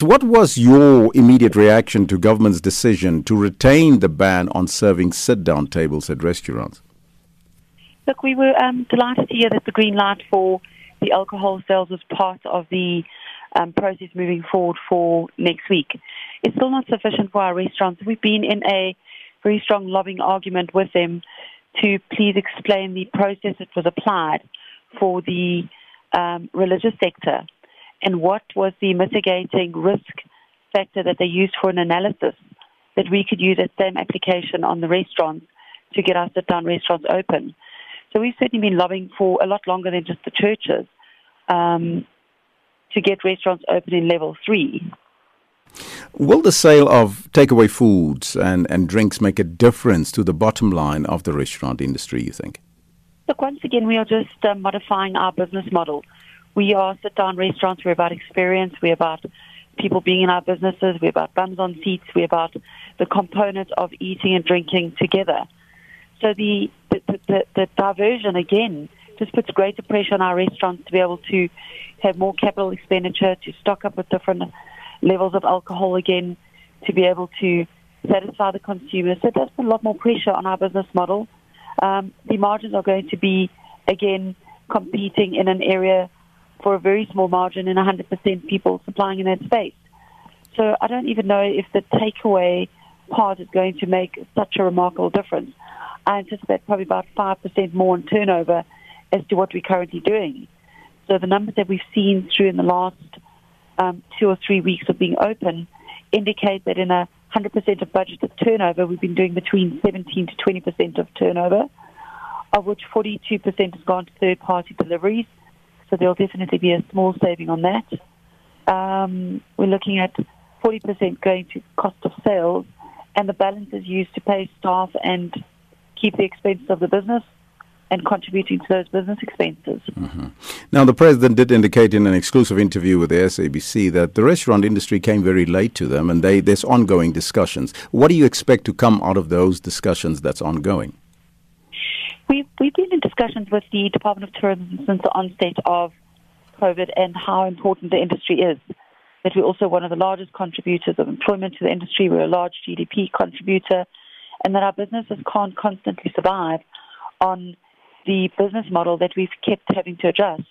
What was your immediate reaction to government's decision to retain the ban on serving sit-down tables at restaurants? Look, we were um, delighted to hear that the green light for the alcohol sales was part of the um, process moving forward for next week. It's still not sufficient for our restaurants. We've been in a very strong lobbying argument with them to please explain the process that was applied for the um, religious sector and what was the mitigating risk factor that they used for an analysis that we could use that same application on the restaurants to get our sit down restaurants open. So we've certainly been lobbying for a lot longer than just the churches um, to get restaurants open in level three. Will the sale of takeaway foods and, and drinks make a difference to the bottom line of the restaurant industry, you think? Look, once again, we are just uh, modifying our business model. We are sit down restaurants, we're about experience, we're about people being in our businesses, we're about bums on seats, we're about the component of eating and drinking together. So the, the, the, the diversion, again, just puts greater pressure on our restaurants to be able to have more capital expenditure, to stock up with different levels of alcohol again, to be able to satisfy the consumer. So that's a lot more pressure on our business model. Um, the margins are going to be, again, competing in an area for a very small margin and 100% people supplying in that space. So I don't even know if the takeaway part is going to make such a remarkable difference. I anticipate probably about 5% more in turnover as to what we're currently doing. So the numbers that we've seen through in the last um, two or three weeks of being open indicate that in a 100% of budgeted turnover, we've been doing between 17 to 20% of turnover, of which 42% has gone to third-party deliveries. So there'll definitely be a small saving on that. Um, we're looking at 40% going to cost of sales, and the balance is used to pay staff and keep the expenses of the business and contributing to those business expenses. Mm-hmm. Now, the president did indicate in an exclusive interview with the SABC that the restaurant industry came very late to them, and they, there's ongoing discussions. What do you expect to come out of those discussions that's ongoing? We've, we've been in discussions with the Department of Tourism since the onset of COVID and how important the industry is. That we're also one of the largest contributors of employment to the industry. We're a large GDP contributor, and that our businesses can't constantly survive on the business model that we've kept having to adjust.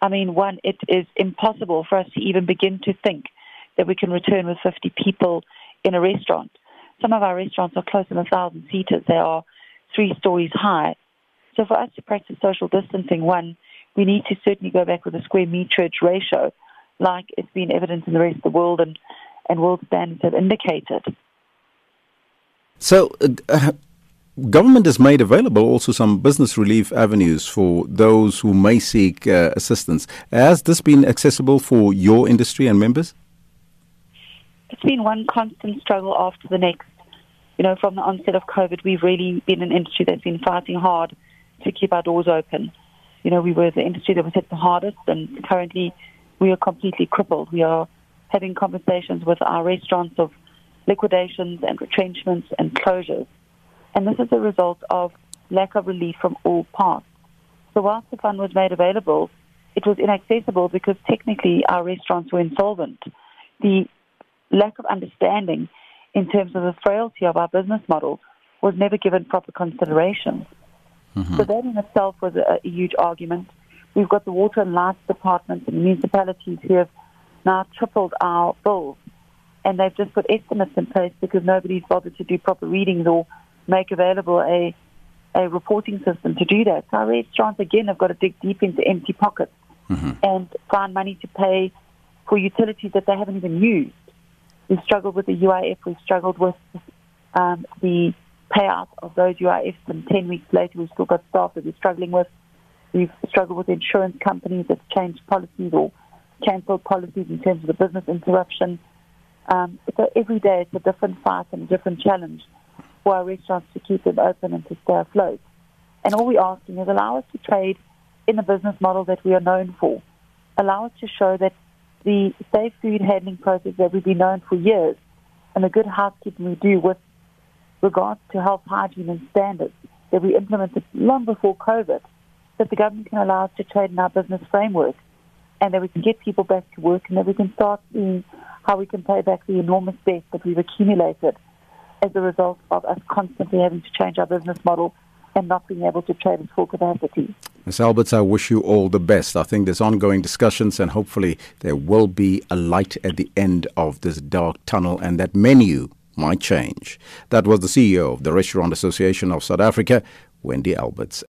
I mean, one, it is impossible for us to even begin to think that we can return with 50 people in a restaurant. Some of our restaurants are close to 1,000 seaters. They are three stories high. So for us to practice social distancing, one, we need to certainly go back with a square meterage ratio, like it's been evident in the rest of the world and, and world standards have indicated. So, uh, government has made available also some business relief avenues for those who may seek uh, assistance. Has this been accessible for your industry and members? It's been one constant struggle after the next. You know, from the onset of COVID, we've really been an industry that's been fighting hard to keep our doors open. You know, we were the industry that was hit the hardest, and currently we are completely crippled. We are having conversations with our restaurants of liquidations and retrenchments and closures and this is a result of lack of relief from all parts. So whilst the fund was made available, it was inaccessible because technically our restaurants were insolvent. The lack of understanding in terms of the frailty of our business model was never given proper consideration. Mm-hmm. So that in itself was a, a huge argument. We've got the water and lights departments and municipalities who have now tripled our bills, and they've just put estimates in place because nobody's bothered to do proper readings or make available a a reporting system to do that. So our restaurants again have got to dig deep into empty pockets mm-hmm. and find money to pay for utilities that they haven't even used. We've struggled with the UIF. We've struggled with um, the payout of those UIFs, and ten weeks later we've still got staff that we're struggling with. We've struggled with insurance companies that changed policies or cancelled policies in terms of the business interruption. Um, so every day it's a different fight and a different challenge for our restaurants to keep them open and to stay afloat. And all we're asking is allow us to trade in the business model that we are known for. Allow us to show that the safe food handling process that we've been known for years and the good housekeeping we do with regards to health, hygiene and standards that we implemented long before COVID, that the government can allow us to trade in our business framework and that we can get people back to work and that we can start seeing how we can pay back the enormous debt that we've accumulated as a result of us constantly having to change our business model and not being able to trade at full capacity. Ms. Alberts, I wish you all the best. I think there's ongoing discussions, and hopefully there will be a light at the end of this dark tunnel, and that menu might change. That was the CEO of the Restaurant Association of South Africa, Wendy Alberts.